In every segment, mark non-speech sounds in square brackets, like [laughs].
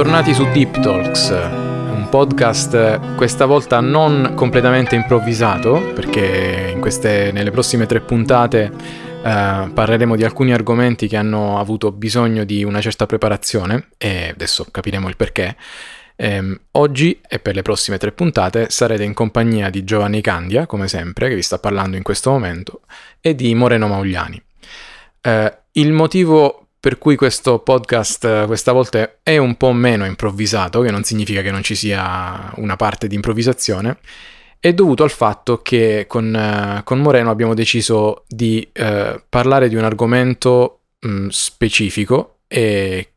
bentornati su Deep Talks, un podcast questa volta non completamente improvvisato, perché queste, nelle prossime tre puntate eh, parleremo di alcuni argomenti che hanno avuto bisogno di una certa preparazione e adesso capiremo il perché. Eh, oggi e per le prossime tre puntate sarete in compagnia di Giovanni Candia, come sempre, che vi sta parlando in questo momento, e di Moreno Maugliani. Eh, il motivo per cui questo podcast eh, questa volta è un po' meno improvvisato, che non significa che non ci sia una parte di improvvisazione, è dovuto al fatto che con, uh, con Moreno abbiamo deciso di uh, parlare di un argomento mh, specifico e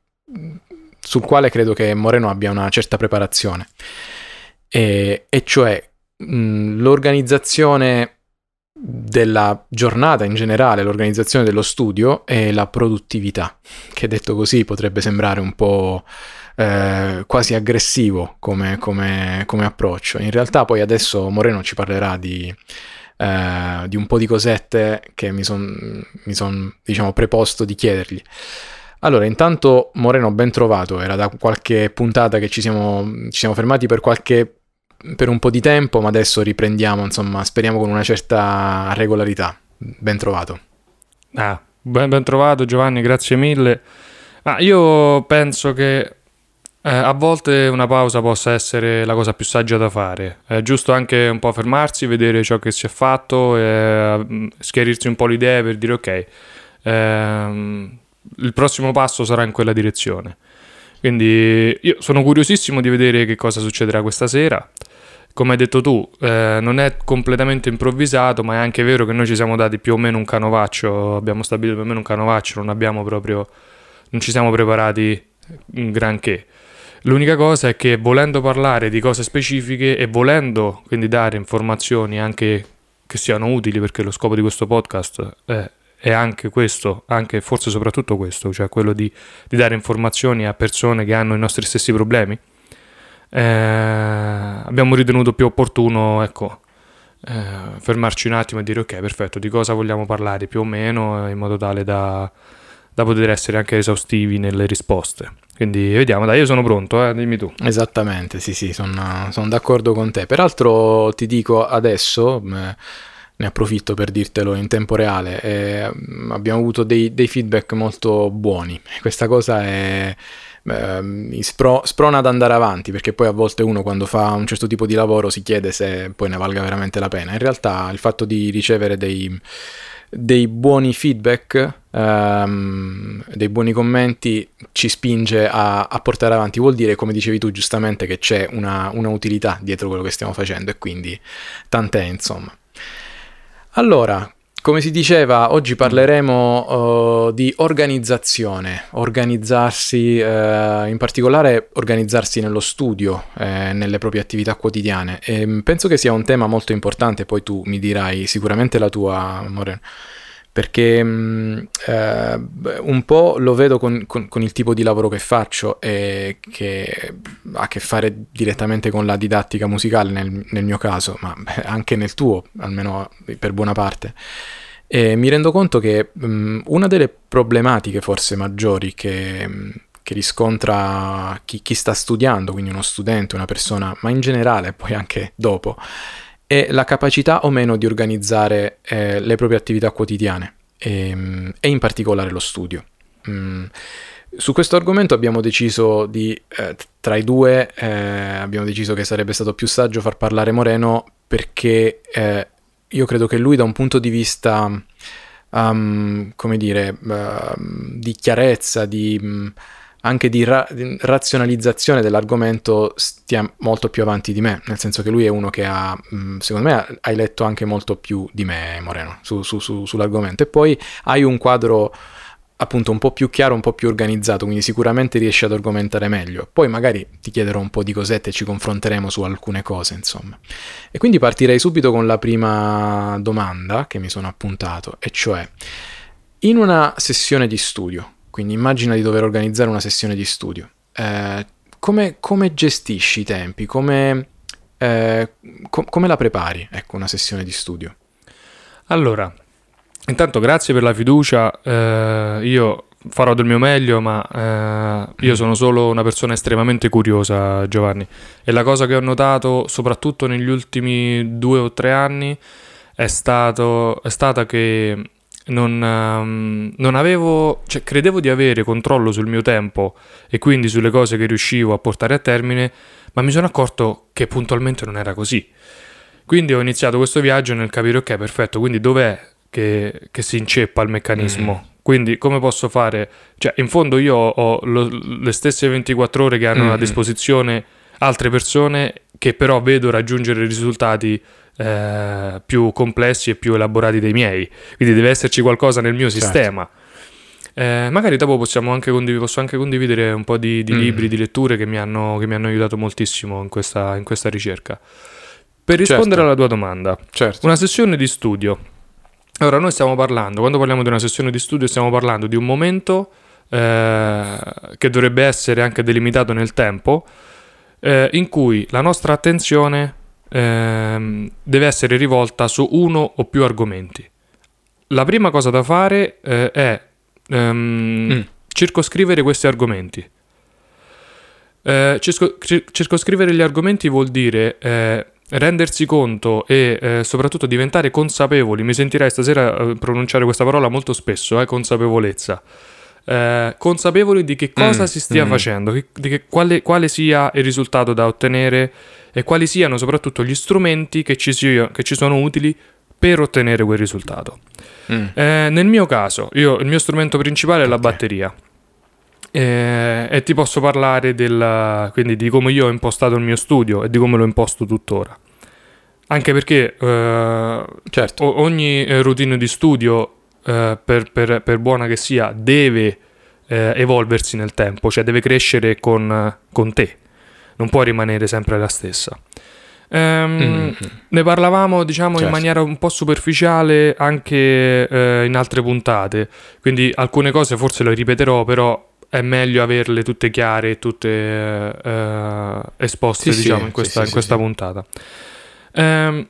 sul quale credo che Moreno abbia una certa preparazione, e, e cioè mh, l'organizzazione della giornata in generale, l'organizzazione dello studio e la produttività, che detto così potrebbe sembrare un po' eh, quasi aggressivo come, come, come, approccio. In realtà poi adesso Moreno ci parlerà di, eh, di un po' di cosette che mi sono son, diciamo, preposto di chiedergli. Allora, intanto Moreno ben trovato, era da qualche puntata che ci siamo, ci siamo fermati per qualche per un po' di tempo, ma adesso riprendiamo, insomma, speriamo con una certa regolarità. Ben trovato. Ah, ben, ben trovato Giovanni, grazie mille. Ah, io penso che eh, a volte una pausa possa essere la cosa più saggia da fare. È giusto anche un po' fermarsi, vedere ciò che si è fatto, e, uh, schiarirsi un po' le idee per dire ok, ehm, il prossimo passo sarà in quella direzione. Quindi io sono curiosissimo di vedere che cosa succederà questa sera come hai detto tu, eh, non è completamente improvvisato, ma è anche vero che noi ci siamo dati più o meno un canovaccio, abbiamo stabilito più o meno un canovaccio, non abbiamo proprio, non ci siamo preparati un granché. L'unica cosa è che volendo parlare di cose specifiche e volendo quindi dare informazioni anche che siano utili, perché lo scopo di questo podcast è, è anche questo, anche forse soprattutto questo, cioè quello di, di dare informazioni a persone che hanno i nostri stessi problemi eh, abbiamo ritenuto più opportuno, ecco, eh, fermarci un attimo e dire ok, perfetto, di cosa vogliamo parlare più o meno, in modo tale da, da poter essere anche esaustivi nelle risposte. Quindi vediamo, dai, io sono pronto, eh, dimmi tu. Esattamente, sì, sì, sono, sono d'accordo con te. Peraltro ti dico adesso, ne approfitto per dirtelo in tempo reale, eh, abbiamo avuto dei, dei feedback molto buoni. [laughs] Questa cosa è eh, mi spro- sprona ad andare avanti perché poi a volte uno quando fa un certo tipo di lavoro si chiede se poi ne valga veramente la pena. In realtà il fatto di ricevere dei, dei buoni feedback, um, dei buoni commenti ci spinge a, a, portare avanti. Vuol dire, come dicevi tu giustamente, che c'è una, una utilità dietro quello che stiamo facendo e quindi tant'è insomma. Allora, come si diceva, oggi parleremo uh, di organizzazione, organizzarsi, uh, in particolare organizzarsi nello studio, eh, nelle proprie attività quotidiane. E mm, penso che sia un tema molto importante, poi tu mi dirai sicuramente la tua, Moreno, perché um, uh, un po' lo vedo con, con, con, il tipo di lavoro che faccio e che ha a che fare direttamente con la didattica musicale nel, nel mio caso, ma [laughs] anche nel tuo, almeno per buona parte. E mi rendo conto che um, una delle problematiche forse maggiori che, um, che riscontra chi, chi, sta studiando, quindi uno studente, una persona, ma in generale poi anche dopo, è la capacità o meno di organizzare eh, le proprie attività quotidiane e, um, e in particolare lo studio. Mm, su questo argomento abbiamo deciso di, eh, tra i due, eh, abbiamo deciso che sarebbe stato più saggio far parlare Moreno perché eh, io credo che lui da un punto di vista, um, come dire, uh, di chiarezza, di, um, anche di, ra- di, razionalizzazione dell'argomento stia molto più avanti di me, nel senso che lui è uno che ha, secondo me, hai letto anche molto più di me, Moreno, su, su, su, sull'argomento. E poi hai un quadro appunto un po' più chiaro, un po' più organizzato, quindi sicuramente riesci ad argomentare meglio. Poi magari ti chiederò un po' di cosette e ci confronteremo su alcune cose, insomma. E quindi partirei subito con la prima domanda che mi sono appuntato, e cioè in una sessione di studio, quindi immagina di dover organizzare una sessione di studio, eh, come, come, gestisci i tempi? Come, eh, com- come la prepari, ecco, una sessione di studio? Allora, Intanto grazie per la fiducia, eh, io farò del mio meglio, ma eh, io sono solo una persona estremamente curiosa, Giovanni. E la cosa che ho notato, soprattutto negli ultimi due o tre anni, è, stato, è stata che non, um, non, avevo, cioè, credevo di avere controllo sul mio tempo e quindi sulle cose che riuscivo a portare a termine, ma mi sono accorto che puntualmente non era così. Quindi ho iniziato questo viaggio nel capire, ok, perfetto, quindi dov'è che, che si inceppa il meccanismo? Mm. Quindi come posso fare? Cioè, in fondo io ho lo, le stesse 24 ore che hanno mm. a disposizione altre persone che però vedo raggiungere risultati eh, più complessi e più elaborati dei miei. Quindi deve esserci qualcosa nel mio certo. sistema. Eh, magari dopo possiamo anche condiv- posso anche condividere un po' di, di mm. libri, di letture che mi, hanno, che mi hanno aiutato moltissimo in questa, in questa ricerca. Per rispondere certo. alla tua domanda, certo. una sessione di studio. Ora, noi stiamo parlando, quando parliamo di una sessione di studio, stiamo parlando di un momento eh, che dovrebbe essere anche delimitato nel tempo, eh, in cui la nostra attenzione ehm, deve essere rivolta su uno o più argomenti. La prima cosa da fare eh, è ehm, mm. circoscrivere questi argomenti. Eh, circo, circoscrivere gli argomenti vuol dire eh, rendersi conto e eh, soprattutto diventare consapevoli. Mi sentirai stasera eh, pronunciare questa parola molto spesso, eh, consapevolezza. Eh, consapevoli di che cosa mm, si stia mm. facendo, che, di che, quale, quale, sia il risultato da ottenere e quali siano soprattutto gli strumenti che ci, sia, che ci sono utili per ottenere quel risultato. Mm. Eh, nel mio caso, io, il mio strumento principale è la batteria. Eh, e ti posso parlare del, quindi di come io ho impostato il mio studio e di come lo imposto tuttora. Anche perché eh, certo. ogni routine di studio eh, per, per, per, buona che sia, deve eh, evolversi nel tempo, cioè deve crescere con, con te, non può rimanere sempre la stessa. Um, mm-hmm. Ne parlavamo, diciamo, certo. in maniera un po' superficiale anche eh, in altre puntate, quindi alcune cose forse le ripeterò, però è meglio averle tutte chiare, tutte eh, esposte, sì, diciamo, sì, in questa, sì, in questa puntata. Um,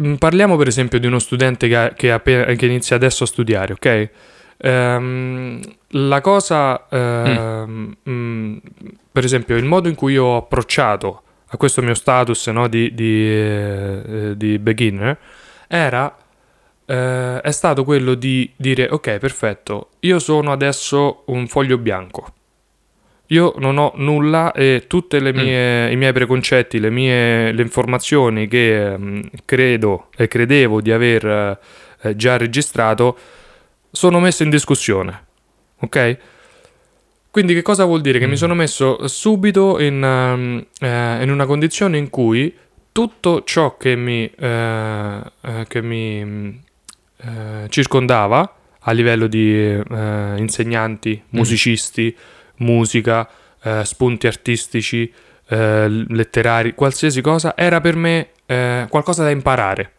Mm, parliamo per esempio di uno studente che, che, appena, che inizia adesso a studiare, ok? Um, la cosa, um, mm. mh, per esempio, il modo in cui io ho approcciato a questo mio status no, di, di, eh, di, beginner era, eh, è stato quello di dire, ok, perfetto, io sono adesso un foglio bianco io non ho nulla e tutti mm. i miei preconcetti, le mie le informazioni che mh, mm, credo e credevo di aver eh, già registrato sono messe in discussione. Ok? Quindi che cosa vuol dire? Che mm. mi sono messo subito in, um, eh, in, una condizione in cui tutto ciò che mi, eh, eh che mi mm, eh, circondava a livello di eh, insegnanti, musicisti, mm musica, spunti artistici, letterari, qualsiasi cosa, era per me qualcosa da imparare.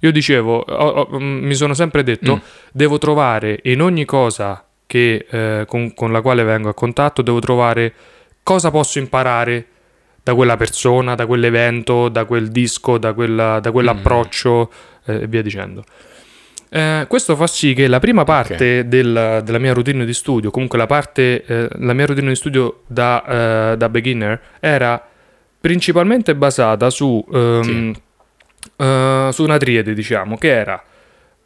Io dicevo, ho, ho, mm, mi sono sempre detto, mm. devo trovare in ogni cosa che, eh, con, con la quale vengo a contatto, devo trovare cosa posso imparare da quella persona, da quell'evento, da quel disco, da, quella, da quell'approccio mm. e via dicendo. Eh, questo fa sì che la prima parte okay. del, della mia routine di studio, comunque la, parte, eh, la mia routine di studio da, eh, da, beginner, era principalmente basata su, um, sì. Eh, su una triade, diciamo, che era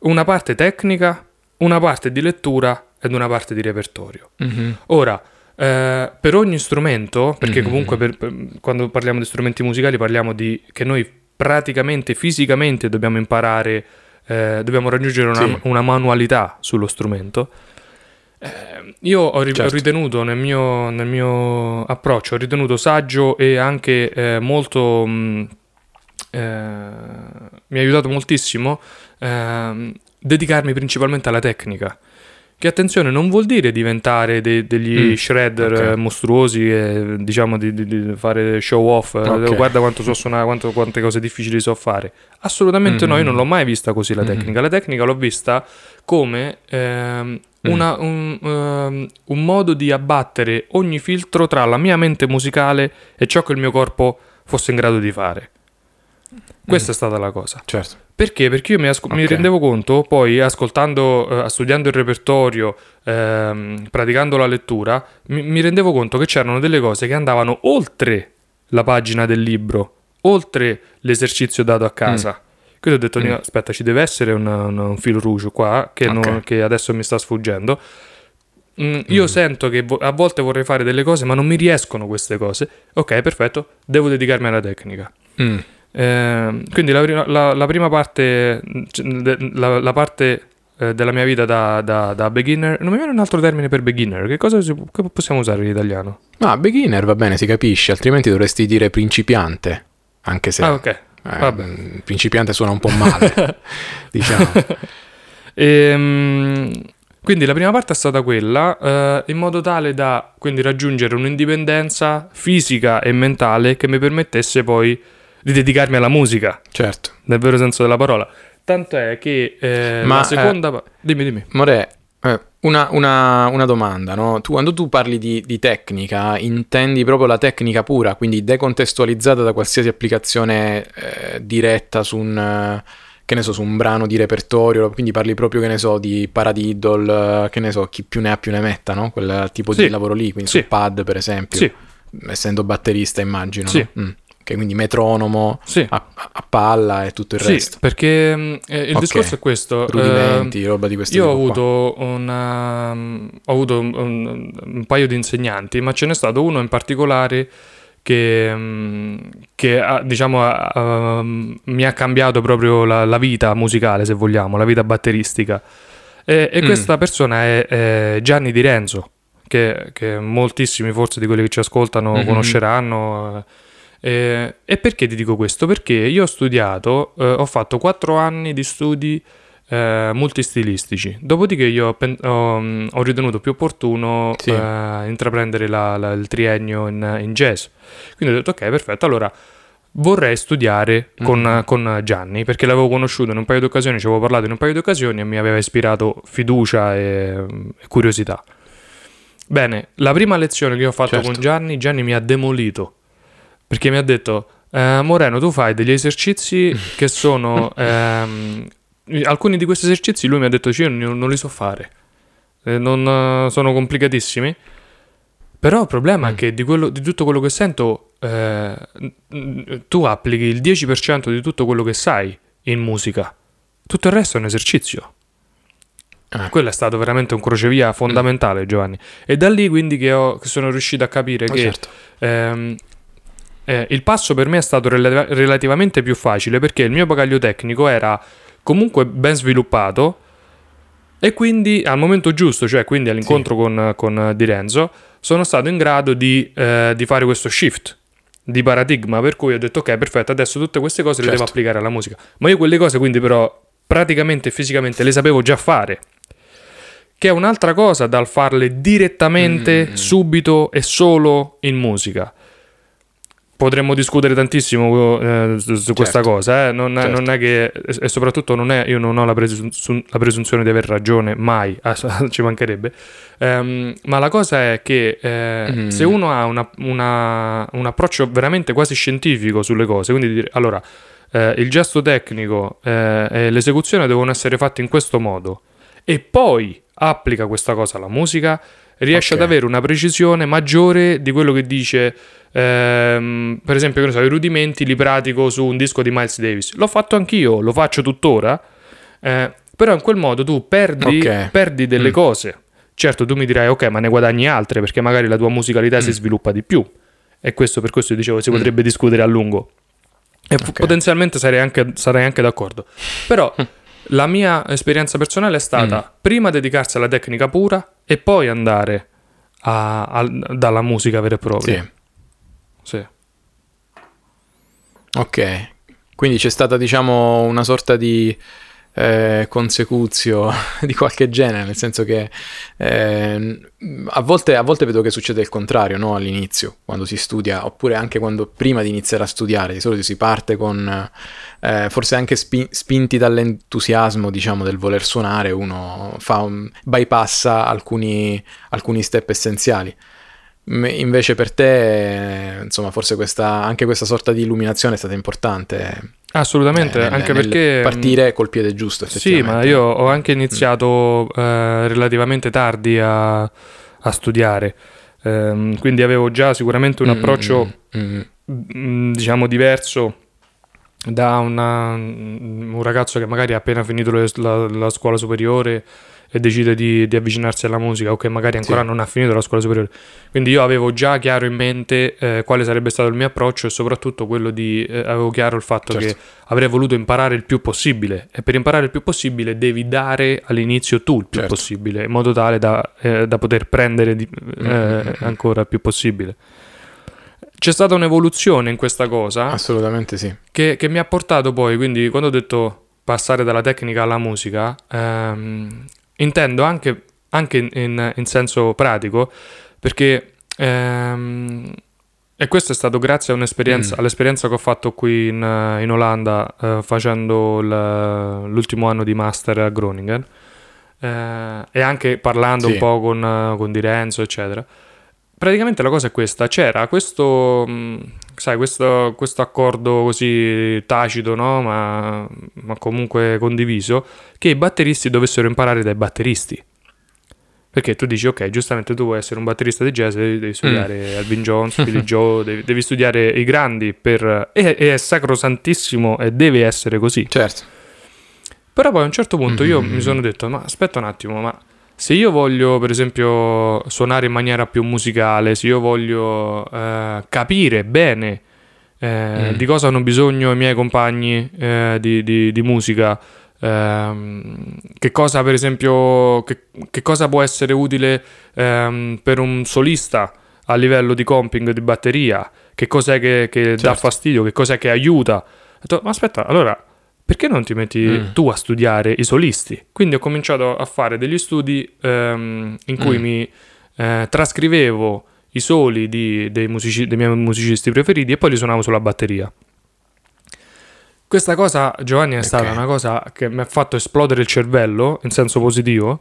una parte tecnica, una parte di lettura ed una parte di repertorio. Mm-hmm. Ora, eh, per ogni strumento, perché mm-hmm. comunque per, per, quando parliamo di strumenti musicali parliamo di che noi praticamente fisicamente dobbiamo imparare eh, dobbiamo raggiungere una, sì. una, manualità sullo strumento. Eh, io ho, ri- certo. ritenuto nel mio, nel mio, approccio, ho ritenuto saggio e anche eh, molto... Mh, mm, eh, mi ha aiutato moltissimo ehm, dedicarmi principalmente alla tecnica. Che attenzione, non vuol dire diventare de- degli mm, shredder okay. mostruosi e diciamo di, di, di, fare show off. Okay. Guarda quanto so suonare, quanto, quante cose difficili so fare. Assolutamente mm-hmm. no, io non l'ho mai vista così la mm-hmm. tecnica. La tecnica l'ho vista come ehm, mm. una, un, um, un modo di abbattere ogni filtro tra la mia mente musicale e ciò che il mio corpo fosse in grado di fare. Questa mm. è stata la cosa. Certo. Perché? Perché io mi, asco- okay. mi rendevo conto, poi ascoltando, eh, studiando il repertorio, ehm, praticando la lettura, mi, mi rendevo conto che c'erano delle cose che andavano oltre la pagina del libro, oltre l'esercizio dato a casa. Mm. Quindi ho detto, mm. aspetta, ci deve essere un, un, un fil rouge qua che, okay. non, che, adesso mi sta sfuggendo. Mm, io mm. sento che vo- a volte vorrei fare delle cose, ma non mi riescono queste cose. Ok, perfetto, devo dedicarmi alla tecnica. Eh, quindi la, la, la, prima parte, la, la parte eh, della mia vita da, da, da, beginner, non mi viene un altro termine per beginner, che cosa si, che possiamo usare in italiano? Ah, beginner va bene, si capisce, altrimenti dovresti dire principiante, anche se... Ah, ok. Eh, principiante suona un po' male, [laughs] diciamo. Ehm, quindi la prima parte è stata quella, eh, in modo tale da quindi raggiungere un'indipendenza fisica e mentale che mi permettesse poi di dedicarmi alla musica. Certo. Nel vero senso della parola. Tanto è che eh, Ma, la seconda... Eh, dimmi, dimmi. More, eh, una, una, una, domanda, no? Tu, quando tu parli di, di, tecnica, intendi proprio la tecnica pura, quindi decontestualizzata da qualsiasi applicazione eh, diretta su un, che ne so, su un brano di repertorio, quindi parli proprio, che ne so, di paradiddle, che ne so, chi più ne ha più ne metta, no? Quel tipo sì. di lavoro lì, quindi sì. su pad per esempio. Sì. Essendo batterista immagino. Sì. No? Mm che quindi metronomo sì. a, a, palla e tutto il sì, resto. perché mm, eh, il okay. discorso è questo. Rudimenti, eh, roba di questo io ho avuto, una, ho avuto un, un, un, paio di insegnanti, ma ce n'è stato uno in particolare che, mm, che ha, diciamo, ha, mi ha cambiato proprio la, la, vita musicale, se vogliamo, la vita batteristica. E, e mm. questa persona è, è, Gianni Di Renzo, che, che, moltissimi forse di quelli che ci ascoltano mm-hmm. conosceranno eh, e perché ti dico questo? Perché io ho studiato, eh, ho fatto quattro anni di studi eh, multistilistici, dopodiché io ho, pen- ho, mm, ho ritenuto più opportuno sì. Eh, intraprendere la, la, il triennio in, in, jazz. Quindi ho detto ok, perfetto, allora vorrei studiare mm. con, con, Gianni perché l'avevo conosciuto in un paio di occasioni, ci avevo parlato in un paio di occasioni e mi aveva ispirato fiducia e, e curiosità. Bene, la prima lezione che ho fatto certo. con Gianni, Gianni mi ha demolito perché mi ha detto, eh, Moreno, tu fai degli esercizi [laughs] che sono... Ehm, alcuni di questi esercizi lui mi ha detto, io non, non li so fare, eh, non, sono complicatissimi. Però il problema mm. è che di, quello, di, tutto quello che sento, eh, tu applichi il 10% di tutto quello che sai in musica. Tutto il resto è un esercizio. Ah. Quello è stato veramente un crocevia fondamentale, mm. Giovanni. E da lì quindi che, ho, che sono riuscito a capire oh, che certo. ehm, eh, il passo per me è stato rel- relativamente più facile perché il mio bagaglio tecnico era comunque ben sviluppato e quindi al momento giusto, cioè quindi all'incontro sì. con, con, Di Renzo, sono stato in grado di, eh, di, fare questo shift di paradigma per cui ho detto ok perfetto adesso tutte queste cose certo. le devo certo. applicare alla musica ma io quelle cose quindi però praticamente e fisicamente le sapevo già fare che è un'altra cosa dal farle direttamente mm. subito e solo in musica potremmo discutere tantissimo eh, su certo. questa cosa, eh? non, certo. non, è che, e soprattutto non è, io non ho la, presun- la presunzione di aver ragione, mai, [laughs] ci mancherebbe, um, ma la cosa è che eh, mm. se uno ha una, una, un approccio veramente quasi scientifico sulle cose, quindi dire, allora, eh, il gesto tecnico eh, e l'esecuzione devono essere fatti in questo modo, e poi applica questa cosa alla musica, riesce okay. ad avere una precisione maggiore di quello che dice ehm, per esempio so, i rudimenti li pratico su un disco di Miles Davis l'ho fatto anch'io, lo faccio tuttora eh, però in quel modo tu perdi, okay. perdi delle mm. cose certo tu mi dirai ok ma ne guadagni altre perché magari la tua musicalità mm. si sviluppa di più e questo per questo dicevo si mm. potrebbe discutere a lungo e okay. potenzialmente sarei anche, sarei anche d'accordo però la mia esperienza personale è stata mm. prima dedicarsi alla tecnica pura e poi andare a, a, dalla musica vera e propria. Sì. Sì. Ok, quindi c'è stata diciamo una sorta di eh, consecuzio [laughs] di qualche genere, nel senso che eh, a, volte, a, volte, vedo che succede il contrario, no? all'inizio, quando si studia, oppure anche quando prima di iniziare a studiare, di solito si parte con, eh, forse anche spin- spinti dall'entusiasmo, diciamo, del voler suonare, uno un, bypassa alcuni, alcuni step essenziali. invece per te, insomma, forse questa, anche questa sorta di illuminazione è stata importante. Assolutamente, eh, nel, anche nel perché... Partire col piede giusto, Sì, ma io ho anche iniziato mm. eh, relativamente tardi a, a studiare, eh, quindi avevo già sicuramente un mm, approccio, mm, mm. diciamo, diverso da una, un ragazzo che magari ha appena finito la, la scuola superiore e decide di, di, avvicinarsi alla musica o che magari ancora sì. non ha finito la scuola superiore. Quindi io avevo già chiaro in mente eh, quale sarebbe stato il mio approccio e soprattutto quello di... Eh, avevo chiaro il fatto certo. che avrei voluto imparare il più possibile e per imparare il più possibile devi dare all'inizio tu il più certo. possibile in modo tale da, eh, da poter prendere di, mm-hmm. ancora il più possibile. C'è stata un'evoluzione in questa cosa. Assolutamente sì. Che, che mi ha portato poi, quindi quando ho detto passare dalla tecnica alla musica, ehm, intendo anche, anche in, in, senso pratico, perché... Ehm, e questo è stato grazie mm. all'esperienza che ho fatto qui in, in Olanda eh, facendo l'ultimo anno di master a Groningen eh, e anche parlando sì. un po' con, con Di Renzo, eccetera praticamente la cosa è questa, c'era questo, mm, sai, questo, questo accordo così tacito, no? ma, ma, comunque condiviso, che i batteristi dovessero imparare dai batteristi. Perché tu dici, ok, giustamente tu vuoi essere un batterista di jazz, devi studiare mm. Alvin Jones, [laughs] Billy Joe, devi, devi, studiare i grandi per... E, e, è sacrosantissimo e deve essere così. Certo. Però poi a un certo punto mm-hmm. io mi sono detto, ma aspetta un attimo, ma se io voglio, per esempio, suonare in maniera più musicale, se io voglio eh, capire bene eh, mm. di cosa hanno bisogno i miei compagni eh, di, di, di, musica, ehm, che cosa, per esempio, che, che cosa può essere utile ehm, per un solista a livello di comping di batteria, che cos'è che, che certo. dà fastidio, che cos'è che aiuta. Ma aspetta, allora perché non ti metti mm. tu a studiare i solisti? Quindi ho cominciato a fare degli studi ehm, in cui mm. mi eh, trascrivevo i soli di, dei, musici, dei, miei musicisti preferiti e poi li suonavo sulla batteria. Questa cosa, Giovanni, è okay. stata una cosa che mi ha fatto esplodere il cervello in senso positivo.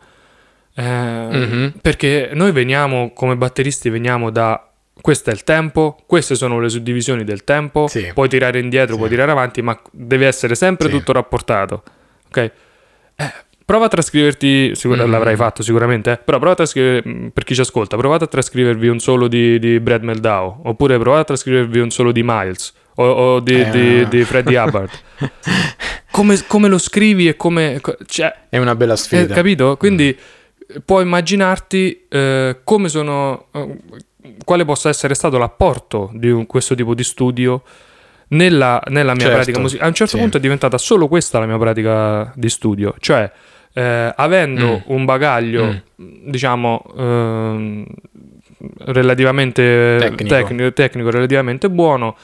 Eh, mm-hmm. Perché noi veniamo come batteristi, veniamo da questo è il tempo, queste sono le suddivisioni del tempo, sì. puoi tirare indietro, sì. puoi tirare avanti, ma deve essere sempre sì. tutto rapportato. Ok? Eh, prova a trascriverti, sicur- mm. l'avrai fatto sicuramente, eh? però prova a trascrivere, mm, per chi ci ascolta, provate a trascrivervi un solo di, di Brad Meldau, oppure provate a trascrivervi un solo di Miles, o, o di, eh. di, di Freddie Hubbard. [laughs] come, come, lo scrivi e come... Cioè, è una bella sfida. Eh, capito? Quindi... Mm puoi immaginarti eh, come sono, eh, quale possa essere stato l'apporto di un, questo tipo di studio nella, nella mia certo, pratica musicale. A un certo sì. punto è diventata solo questa la mia pratica di studio, cioè eh, avendo mm. un bagaglio, mm. diciamo, eh, relativamente tecnico. Tecnico, tecnico, relativamente buono,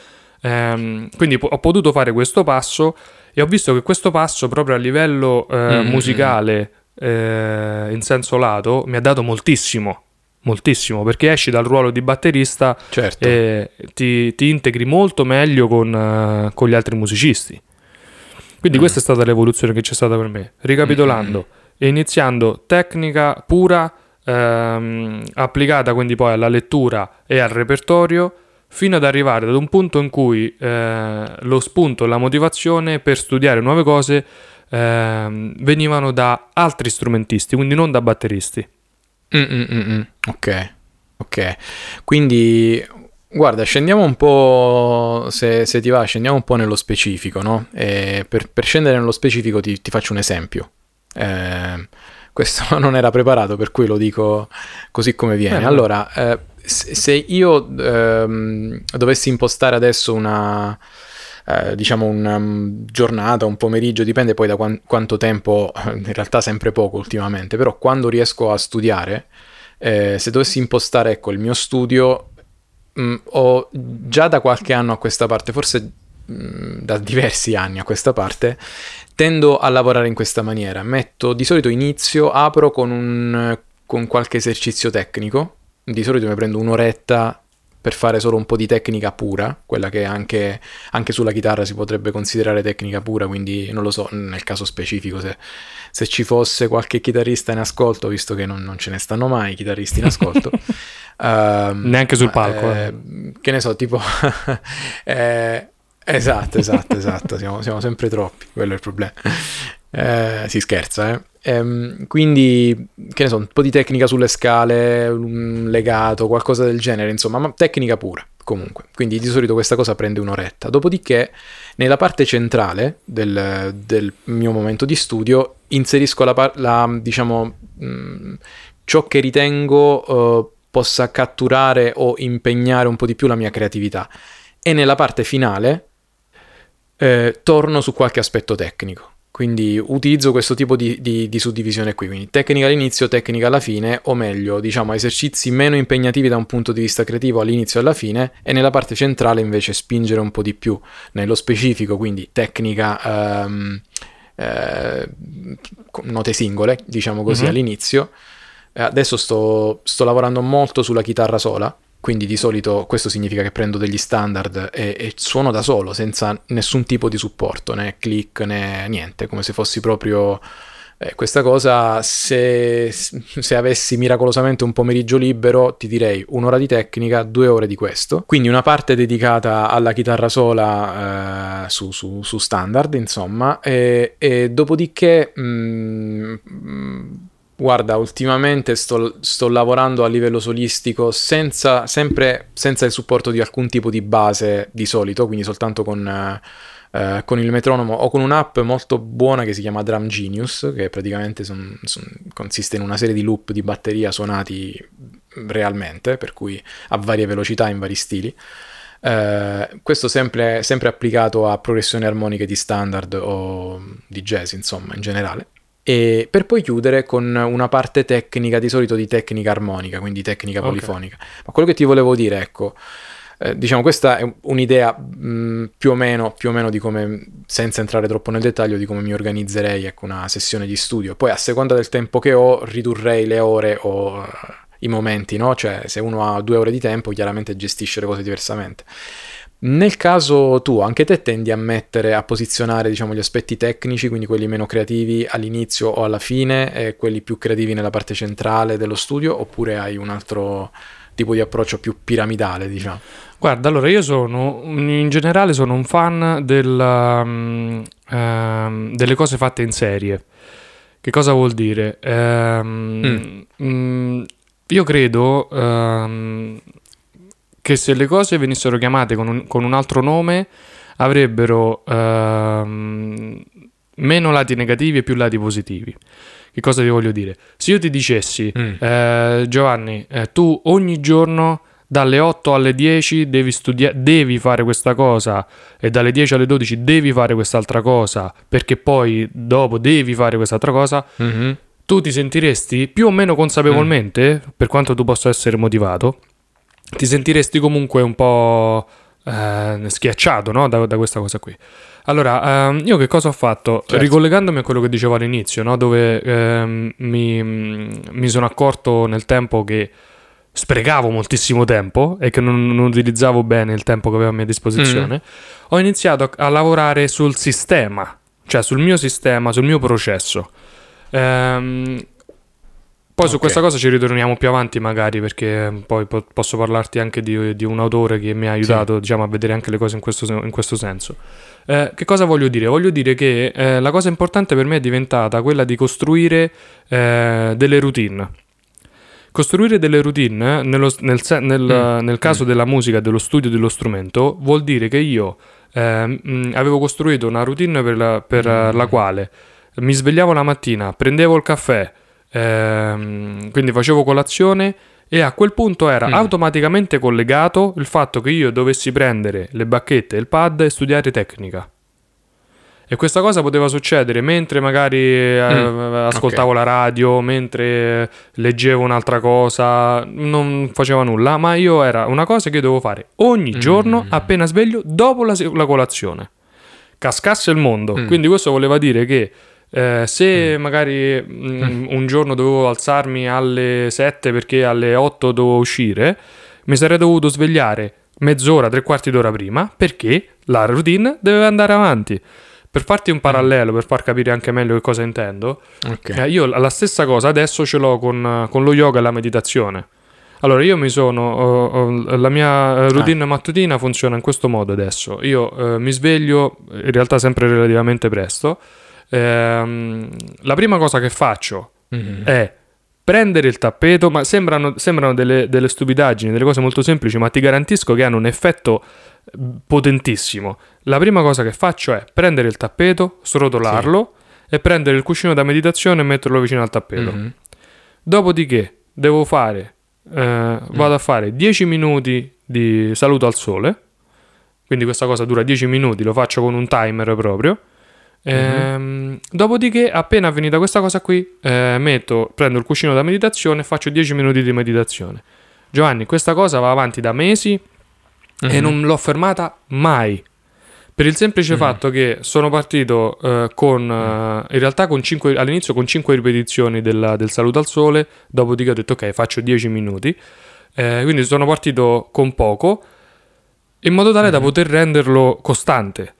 ehm, quindi po- ho potuto fare questo passo e ho visto che questo passo proprio a livello eh, mm. musicale eh, in senso lato mi ha dato moltissimo moltissimo perché esci dal ruolo di batterista certo. e ti, ti, integri molto meglio con, uh, con, gli altri musicisti. Quindi mm. questa è stata l'evoluzione che c'è stata per me. Ricapitolando, mm. iniziando tecnica pura, ehm, applicata quindi poi alla lettura e al repertorio, fino ad arrivare ad un punto in cui eh, lo spunto la motivazione per studiare nuove cose eh, venivano da altri strumentisti, quindi non da batteristi. Mm-mm-mm. Ok, ok. Quindi, guarda, scendiamo un po', se, se ti va, scendiamo un po' nello specifico, no? Per, per, scendere nello specifico ti, ti faccio un esempio. Eh, questo [laughs] non era preparato, per cui lo dico così come viene. Eh, allora, eh, se io ehm, dovessi impostare adesso una eh, diciamo una um, giornata, un pomeriggio, dipende poi da quan- quanto tempo, [laughs] in realtà sempre poco ultimamente, però quando riesco a studiare, eh, se dovessi impostare ecco, il mio studio, mh, mm, ho già da qualche anno a questa parte, forse mm, da diversi anni a questa parte, tendo a lavorare in questa maniera. Metto di solito inizio, apro con, un, con qualche esercizio tecnico, di solito mi prendo un'oretta per fare solo un po' di tecnica pura, quella che anche, anche, sulla chitarra si potrebbe considerare tecnica pura, quindi non lo so nel caso specifico se, se ci fosse qualche chitarrista in ascolto, visto che non, non ce ne stanno mai chitarristi in ascolto. uh, [laughs] Neanche sul palco. Eh, eh. Che ne so, tipo... [laughs] eh, esatto, esatto, esatto, siamo, siamo, sempre troppi, quello è il problema. Eh, si scherza, eh. Ehm, quindi, che ne so, un po' di tecnica sulle scale, un legato, qualcosa del genere, insomma, ma tecnica pura comunque. Quindi di solito questa cosa prende un'oretta. Dopodiché, nella parte centrale del, del mio momento di studio, inserisco la, la diciamo, mh, mm, ciò che ritengo uh, possa catturare o impegnare un po' di più la mia creatività. E nella parte finale eh, torno su qualche aspetto tecnico. Quindi utilizzo questo tipo di, di, di, suddivisione qui, quindi tecnica all'inizio, tecnica alla fine, o meglio, diciamo esercizi meno impegnativi da un punto di vista creativo all'inizio e alla fine, e nella parte centrale invece spingere un po' di più nello specifico, quindi tecnica, ehm, eh, note singole, diciamo così, mm-hmm. all'inizio. Adesso sto, sto lavorando molto sulla chitarra sola, quindi di solito questo significa che prendo degli standard e, e, suono da solo, senza nessun tipo di supporto, né click né niente, come se fossi proprio... Eh, questa cosa, se, se, avessi miracolosamente un pomeriggio libero, ti direi un'ora di tecnica, due ore di questo. Quindi una parte dedicata alla chitarra sola eh, su, su, su, standard, insomma, e, e dopodiché... Mh, mm, Guarda, ultimamente sto, sto, lavorando a livello solistico senza, sempre senza il supporto di alcun tipo di base di solito, quindi soltanto con, eh, con il metronomo o con un'app molto buona che si chiama Drum Genius, che praticamente son, son, consiste in una serie di loop di batteria suonati realmente, per cui a varie velocità in vari stili. Uh, questo sempre, sempre applicato a progressioni armoniche di standard o di jazz, insomma, in generale e per poi chiudere con una parte tecnica, di solito di tecnica armonica, quindi tecnica okay. polifonica. Ma quello che ti volevo dire, ecco, eh, diciamo questa è un'idea mh, mm, più, o meno, più o meno di come, senza entrare troppo nel dettaglio, di come mi organizzerei ecco, una sessione di studio. Poi a seconda del tempo che ho, ridurrei le ore o uh, i momenti, no? Cioè se uno ha due ore di tempo, chiaramente gestisce le cose diversamente. Nel caso tuo, anche te tendi a mettere, a posizionare diciamo, gli aspetti tecnici, quindi quelli meno creativi all'inizio o alla fine e quelli più creativi nella parte centrale dello studio oppure hai un altro tipo di approccio più piramidale, diciamo? Guarda, allora io sono, in generale sono un fan del, um, um, delle cose fatte in serie. Che cosa vuol dire? Um, mm. Mm, io credo che se le cose venissero chiamate con un, con un altro nome avrebbero ehm, meno lati negativi e più lati positivi. Che cosa ti voglio dire? Se io ti dicessi, mm. eh, Giovanni, eh, tu ogni giorno dalle 8 alle 10 devi, studia- devi fare questa cosa e dalle 10 alle 12 devi fare quest'altra cosa perché poi dopo devi fare quest'altra cosa, mm-hmm. tu ti sentiresti più o meno consapevolmente, mm. per quanto tu possa essere motivato, ti sentiresti comunque un po' eh, schiacciato no? da, da, questa cosa qui. Allora, ehm, io che cosa ho fatto? Certo. Ricollegandomi a quello che dicevo all'inizio, no? dove ehm, mi, mi, sono accorto nel tempo che sprecavo moltissimo tempo e che non, non, utilizzavo bene il tempo che avevo a mia disposizione, mm. ho iniziato a, a lavorare sul sistema, cioè sul mio sistema, sul mio processo. Ehm, poi okay. su questa cosa ci ritorniamo più avanti magari perché poi po- posso parlarti anche di, di, un autore che mi ha aiutato sì. diciamo, a vedere anche le cose in questo, in questo senso. Eh, che cosa voglio dire? Voglio dire che eh, la cosa importante per me è diventata quella di costruire eh, delle routine. Costruire delle routine, nello, nel, nel, mm. nel, caso mm. della musica dello studio dello strumento, vuol dire che io mh, mm, avevo costruito una routine per la, per mm. la quale mi svegliavo la mattina, prendevo il caffè, Ehm, quindi facevo colazione e a quel punto era mm. automaticamente collegato il fatto che io dovessi prendere le bacchette e il pad e studiare tecnica. E questa cosa poteva succedere mentre magari eh, mm. ascoltavo okay. la radio, mentre leggevo un'altra cosa, non faceva nulla, ma io era una cosa che dovevo fare ogni mm. giorno appena sveglio dopo la, la colazione. Cascasse il mondo. Mm. Quindi questo voleva dire che eh, se mm. magari mh, mm, un giorno dovevo alzarmi alle 7 perché alle 8 dovevo uscire, mi sarei dovuto svegliare mezz'ora, tre quarti d'ora prima perché la routine deve andare avanti. Per farti un parallelo, per far capire anche meglio che cosa intendo, Ok. eh, io la stessa cosa adesso ce l'ho con, con lo yoga e la meditazione. Allora, io mi sono. ho- ho- la mia eh, routine mattutina funziona in questo modo adesso. Io eh, mi sveglio in realtà sempre relativamente presto. Ehm, la prima cosa che faccio Mhm. è prendere il tappeto, ma sembrano, sembrano delle, delle stupidaggini, delle cose molto semplici, ma ti garantisco che hanno un effetto eh, potentissimo. La prima cosa che faccio è prendere il tappeto, srotolarlo e prendere il cuscino da meditazione e metterlo vicino al tappeto. Mhm. Dopodiché devo fare, eh, vado a fare 10 minuti di saluto al sole, quindi questa cosa dura 10 minuti, lo faccio con un timer proprio. Ehm, Dopodiché, appena finita questa cosa qui, eh, metto, prendo il cuscino da meditazione e faccio 10 minuti di meditazione. Giovanni, questa cosa va avanti da mesi e Mhm. non l'ho fermata mai. Per il semplice Mhm. fatto che sono partito eh, con, eh, in realtà con cinque- all'inizio con 5 ripetizioni della- del saluto al sole, dopodiché ho detto ok, faccio 10 minuti. Eh, quindi sono partito con poco, in modo tale Mhm. da poter renderlo costante.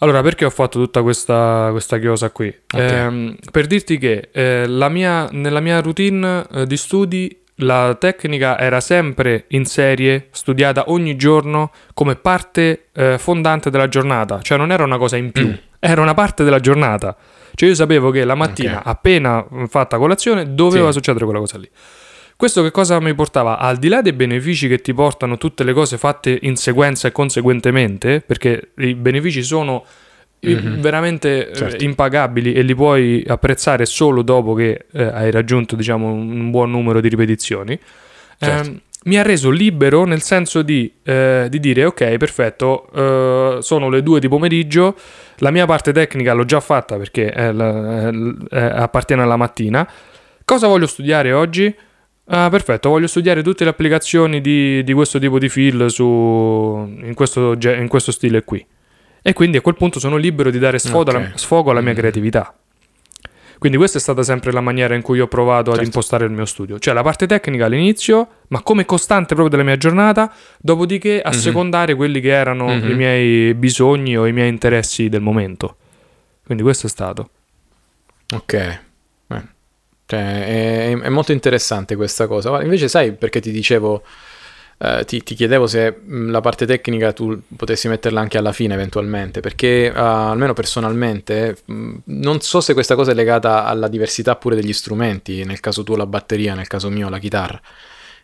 Allora, perché ho fatto tutta questa, questa chiosa qui? Ehm, per dirti che eh, la mia- nella mia routine eh, di studi la tecnica era sempre in serie, studiata ogni giorno come parte eh, fondante della giornata, cioè non era una cosa in più, Mm. era una parte della giornata. Cioè io sapevo che la mattina, Ok. appena mh, fatta colazione, doveva Sì. succedere quella cosa lì. Questo che cosa mi portava? Al di là dei benefici che ti portano tutte le cose fatte in sequenza e conseguentemente, perché i benefici sono Mhm. veramente eh, Certo. impagabili e li puoi apprezzare solo dopo che eh, hai raggiunto diciamo un buon numero di ripetizioni, Certo. ehm, mi ha reso libero nel senso di, eh, di dire ok perfetto eh, sono le due di pomeriggio la mia parte tecnica l'ho già fatta perché è la- è è- appartiene alla mattina cosa voglio studiare oggi? Ah, perfetto, voglio studiare tutte le applicazioni di, di questo tipo di fill su, in, questo, in questo stile qui. E quindi a quel punto sono libero di dare sfogo, Ok. alla, sfogo alla mia Mm. creatività. Quindi questa è stata sempre la maniera in cui ho provato ad Certo. impostare il mio studio. Cioè la parte tecnica all'inizio, ma come costante proprio della mia giornata, dopodiché a Mhm. secondare quelli che erano Mhm. i miei bisogni o i miei interessi del momento. Quindi questo è stato. Ok. Cioè, è, è molto interessante questa cosa. Invece, sai perché ti dicevo, eh, ti, ti chiedevo se mh, la parte tecnica tu potessi metterla anche alla fine eventualmente, perché eh, almeno personalmente mh, non so se questa cosa è legata alla diversità pure degli strumenti, nel caso tuo la batteria, nel caso mio la chitarra.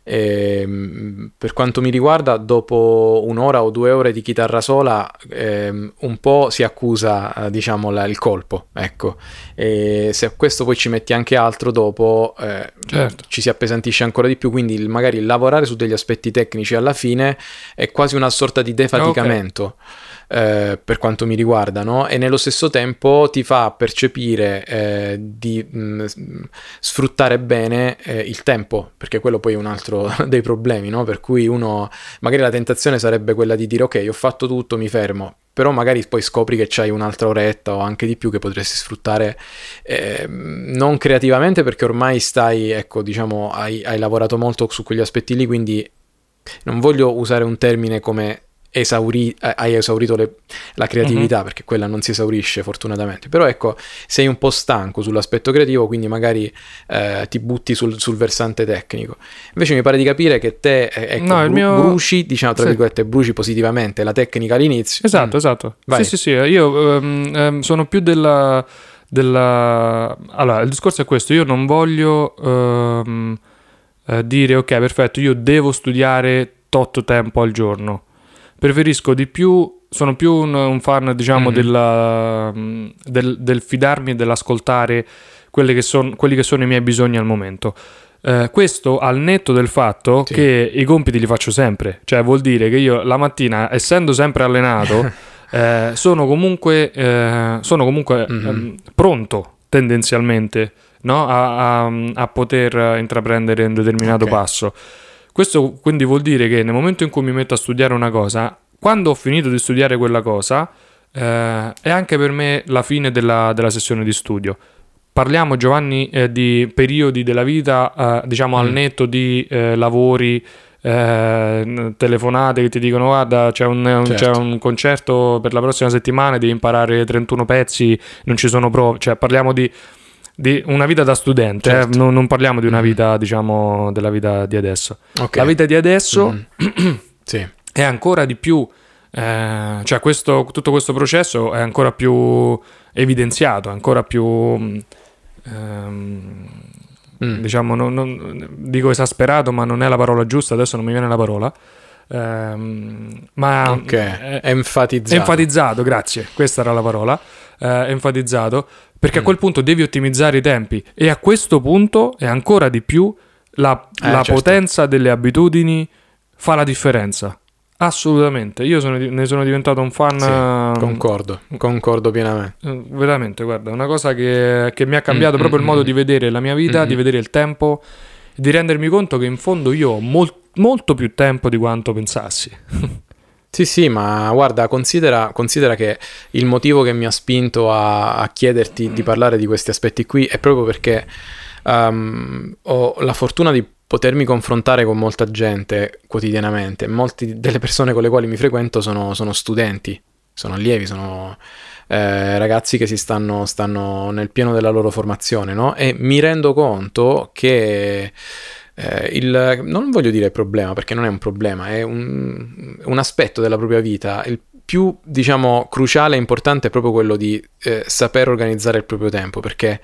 Ehm, per quanto mi riguarda, dopo un'ora o due ore di chitarra sola, ehm, un po' si accusa, eh, diciamo, la- il colpo, ecco. E se a questo poi ci metti anche altro dopo, eh, Certo. ci si appesantisce ancora di più. Quindi il- magari lavorare su degli aspetti tecnici alla fine è quasi una sorta di defaticamento. Eh, per quanto mi riguarda, no? E nello stesso tempo ti fa percepire eh, di mh, mh, sfruttare bene eh, il tempo, perché quello poi è un altro [laughs] dei problemi, no? Per cui uno magari la tentazione sarebbe quella di dire ok, ho fatto tutto, mi fermo. Però magari poi scopri che c'hai un'altra oretta o anche di più che potresti sfruttare eh, non creativamente perché ormai stai, ecco, diciamo, hai, hai lavorato molto su quegli aspetti lì, quindi non voglio usare un termine come esauri- eh, hai esaurito le- la creatività perché quella non si esaurisce fortunatamente però ecco sei un po' stanco sull'aspetto creativo quindi magari eh, ti butti sul, sul versante tecnico invece mi pare di capire che te eh, ecco, No, bru- mio- bruci diciamo tra Sì. virgolette bruci positivamente la tecnica all'inizio Esatto, Mm. esatto. Vai. Sì, sì, sì. Io ehm, ehm, sono più della, della... Allora, il discorso è questo. Io non voglio ehm, eh, dire, ok, perfetto, io devo studiare tot tempo al giorno. Preferisco di più... Sono più un, un fan, diciamo, Mhm. della, mm, del, del fidarmi e dell'ascoltare quelli che, son- quelli che sono i miei bisogni al momento. Eh, questo al netto del fatto Sì. che i compiti li faccio sempre, cioè vuol dire che io la mattina, essendo sempre allenato, [laughs] eh, sono comunque, eh, sono comunque Mhm. ehm, pronto tendenzialmente no? a, a- a poter intraprendere un determinato Ok. passo. Questo quindi vuol dire che nel momento in cui mi metto a studiare una cosa, quando ho finito di studiare quella cosa, eh, è anche per me la fine della, della sessione di studio. Parliamo, Giovanni, eh, di periodi della vita, eh, diciamo al Mm. netto di eh, lavori eh, telefonate che ti dicono guarda c'è un, un- Certo. c'è un concerto per la prossima settimana, devi imparare 31 pezzi, non ci sono prove, cioè parliamo di, di una vita da studente, eh, Certo. non, non parliamo di una Mhm. vita diciamo della vita di adesso. Ok. La vita di adesso Mm. [clears throat] sì. è ancora di più, eh, cioè questo, tutto questo processo è ancora più evidenziato, è ancora più, mh, ehm, Mm. diciamo, non- non- dico esasperato, ma non è la parola giusta, adesso non mi viene la parola. Ehm, ma Ok, è, enfatizzato. enfatizzato, grazie, questa era la parola, eh, enfatizzato, perché a Mm. quel punto devi ottimizzare i tempi e a questo punto è ancora di più la, Eh, la certo. potenza delle abitudini fa la differenza. Assolutamente, io sono ne sono diventato un fan Sì, ehm, Concordo, concordo pienamente. eh, veramente, guarda, una cosa che, che mi ha cambiato Mm, proprio mm, il modo mm. di vedere la mia vita, Mm, di mm. vedere il tempo, di rendermi conto che in fondo io ho mol- molto più tempo di quanto pensassi. [laughs] Sì, sì, ma guarda, considera, considera che il motivo che mi ha spinto a, a chiederti di parlare di questi aspetti qui è proprio perché ehm, ho la fortuna di potermi confrontare con molta gente quotidianamente. Molte delle persone con le quali mi frequento sono, sono studenti, sono allievi, sono eh, ragazzi che si stanno, stanno nel pieno della loro formazione, no? E mi rendo conto che eh, il, non voglio dire problema perché non è un problema, è un, un aspetto della propria vita. Il più, diciamo, cruciale e importante è proprio quello di eh, saper organizzare il proprio tempo perché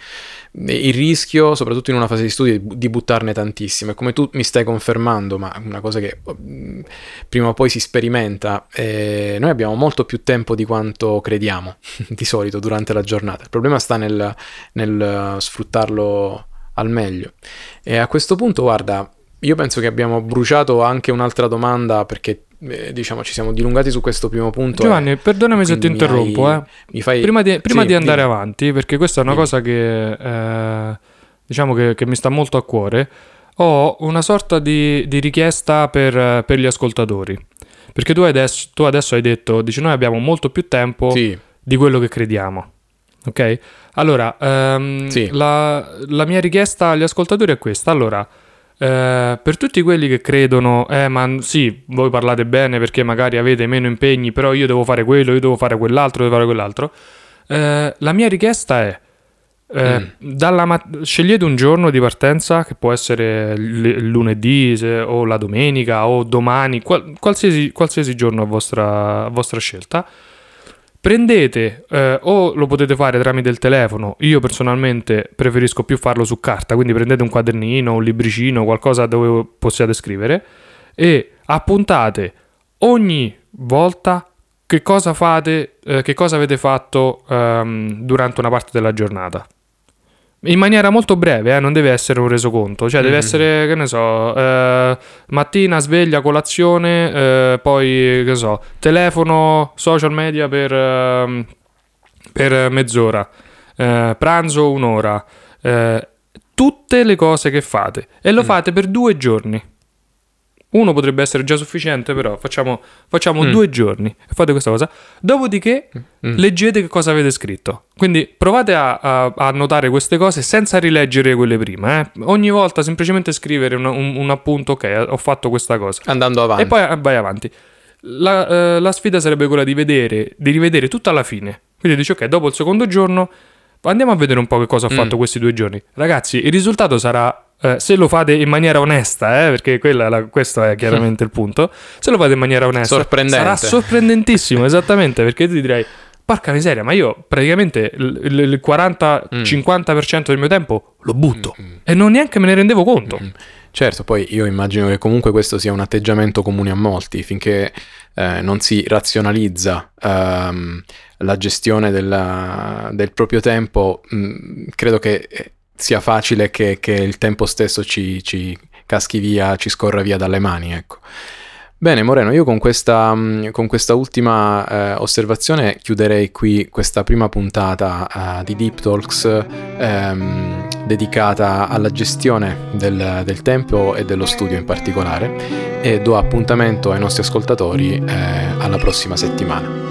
il rischio, soprattutto in una fase di studio, è di buttarne tantissimo. E come tu mi stai confermando, ma una cosa che mm, prima o poi si sperimenta, eh, noi abbiamo molto più tempo di quanto crediamo [laughs] di solito durante la giornata. Il problema sta nel, nel sfruttarlo al meglio. E a questo punto, guarda, io penso che abbiamo bruciato anche un'altra domanda perché eh, diciamo ci siamo dilungati su questo primo punto. Giovanni, perdonami se ti interrompo, hai- eh. Mi fai... Prima di, prima Sì, di andare dimmi. avanti, perché questa è una Dimmi. cosa che eh, diciamo che, che mi sta molto a cuore, ho una sorta di, di richiesta per, eh, per gli ascoltatori. Perché tu adesso, tu adesso hai detto, dici, noi abbiamo molto più tempo Sì, di quello che crediamo. Ok? Allora, ehm, Sì. la, la mia richiesta agli ascoltatori è questa. Allora, eh, per tutti quelli che credono, eh, ma sì, voi parlate bene perché magari avete meno impegni, però io devo fare quello, io devo fare quell'altro, devo fare quell'altro. eh, la mia richiesta è. eh, Mm. dalla mat- scegliete un giorno di partenza che può essere il lunedì se- o la domenica o domani, qual- qualsiasi, qualsiasi giorno a vostra, a vostra scelta. Prendete eh, o lo potete fare tramite il telefono. Io personalmente preferisco più farlo su carta, quindi prendete un quadernino, un libricino, qualcosa dove possiate scrivere e appuntate ogni volta che cosa fate, eh, che cosa avete fatto ehm, durante una parte della giornata. In maniera molto breve, eh, non deve essere un resoconto, cioè deve Mhm. essere, che ne so, eh, mattina, sveglia, colazione, eh, poi, che so, telefono, social media per, ehm, per mezz'ora, eh, pranzo un'ora, eh, tutte le cose che fate e lo Mm. fate per due giorni. Uno potrebbe essere già sufficiente, però facciamo, facciamo Mm. due giorni e fate questa cosa. Dopodiché Mm. leggete che cosa avete scritto. Quindi provate a, a- a notare queste cose senza rileggere quelle prima. eh. Ogni volta semplicemente scrivere un, un- un appunto, ok, ho fatto questa cosa. andando avanti. E poi eh, vai avanti. La, eh, la sfida sarebbe quella di vedere, di rivedere tutta alla fine. Quindi dici, ok, dopo il secondo giorno andiamo a vedere un po' che cosa ho Mm. fatto questi due giorni. Ragazzi, il risultato sarà, eh, se lo fate in maniera onesta, eh, perché quella la- questo è chiaramente il punto, se lo fate in maniera onesta, sarà sorprendentissimo, esattamente, perché tu direi, porca miseria, ma io praticamente il, il- il 40-50% del mio tempo lo butto. Mm, mm. E non neanche me ne rendevo conto. Mm. Certo, poi io immagino che comunque questo sia un atteggiamento comune a molti, finché eh, non si razionalizza ehm, la gestione della- del proprio tempo, mh, credo che eh, sia facile che, che il tempo stesso ci, ci, caschi via, ci scorra via dalle mani, ecco. Bene Moreno, io con questa, mm, con questa ultima eh, osservazione chiuderei qui questa prima puntata eh, di Deep Talks ehm, dedicata alla gestione del, del, tempo e dello studio in particolare e do appuntamento ai nostri ascoltatori eh, alla prossima settimana.